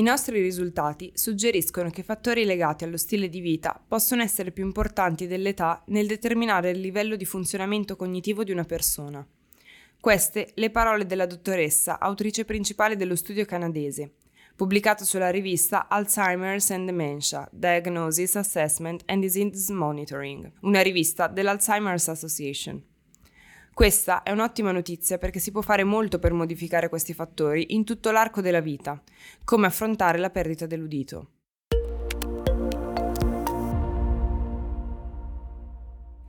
I nostri risultati suggeriscono che fattori legati allo stile di vita possono essere più importanti dell'età nel determinare il livello di funzionamento cognitivo di una persona. Queste le parole della dottoressa, autrice principale dello studio canadese, pubblicato sulla rivista Alzheimer's and Dementia, Diagnosis, Assessment and Disease Monitoring, una rivista dell'Alzheimer's Association. Questa è un'ottima notizia perché si può fare molto per modificare questi fattori in tutto l'arco della vita, come affrontare la perdita dell'udito.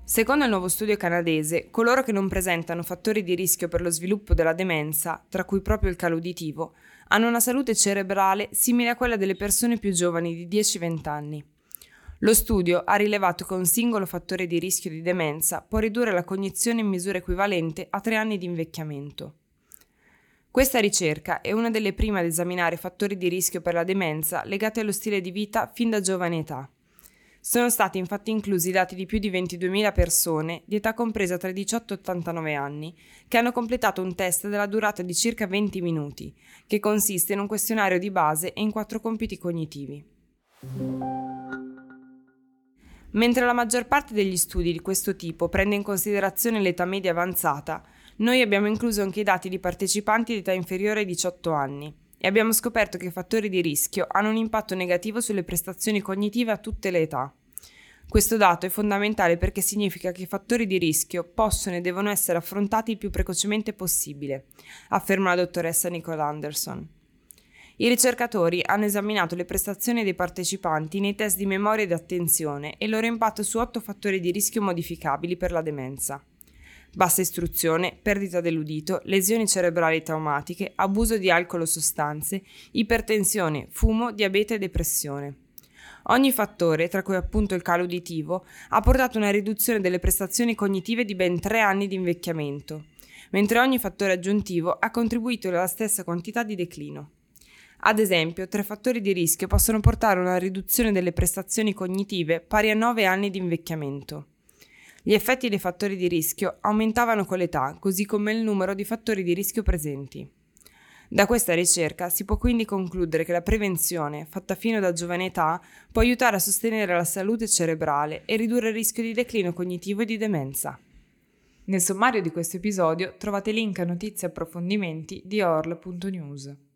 Secondo il nuovo studio canadese, coloro che non presentano fattori di rischio per lo sviluppo della demenza, tra cui proprio il calo uditivo, hanno una salute cerebrale simile a quella delle persone più giovani di 10-20 anni. Lo studio ha rilevato che un singolo fattore di rischio di demenza può ridurre la cognizione in misura equivalente a tre anni di invecchiamento. Questa ricerca è una delle prime ad esaminare fattori di rischio per la demenza legati allo stile di vita fin da giovane età. Sono stati infatti inclusi dati di più di 22.000 persone di età compresa tra i 18 e 89 anni che hanno completato un test della durata di circa 20 minuti, che consiste in un questionario di base e in quattro compiti cognitivi. Mentre la maggior parte degli studi di questo tipo prende in considerazione l'età media avanzata, noi abbiamo incluso anche i dati di partecipanti di età inferiore ai 18 anni e abbiamo scoperto che i fattori di rischio hanno un impatto negativo sulle prestazioni cognitive a tutte le età. Questo dato è fondamentale perché significa che i fattori di rischio possono e devono essere affrontati il più precocemente possibile, afferma la dottoressa Nicole Anderson. I ricercatori hanno esaminato le prestazioni dei partecipanti nei test di memoria ed attenzione e il loro impatto su otto fattori di rischio modificabili per la demenza bassa istruzione, perdita dell'udito, lesioni cerebrali traumatiche, abuso di alcol o sostanze, ipertensione, fumo, diabete e depressione. Ogni fattore, tra cui appunto il calo uditivo, ha portato a una riduzione delle prestazioni cognitive di ben tre anni di invecchiamento, mentre ogni fattore aggiuntivo ha contribuito alla stessa quantità di declino. Ad esempio, tre fattori di rischio possono portare a una riduzione delle prestazioni cognitive pari a 9 anni di invecchiamento. Gli effetti dei fattori di rischio aumentavano con l'età, così come il numero di fattori di rischio presenti. Da questa ricerca si può quindi concludere che la prevenzione, fatta fino da giovane età, può aiutare a sostenere la salute cerebrale e ridurre il rischio di declino cognitivo e di demenza. Nel sommario di questo episodio trovate link a notizie e approfondimenti di orl.news.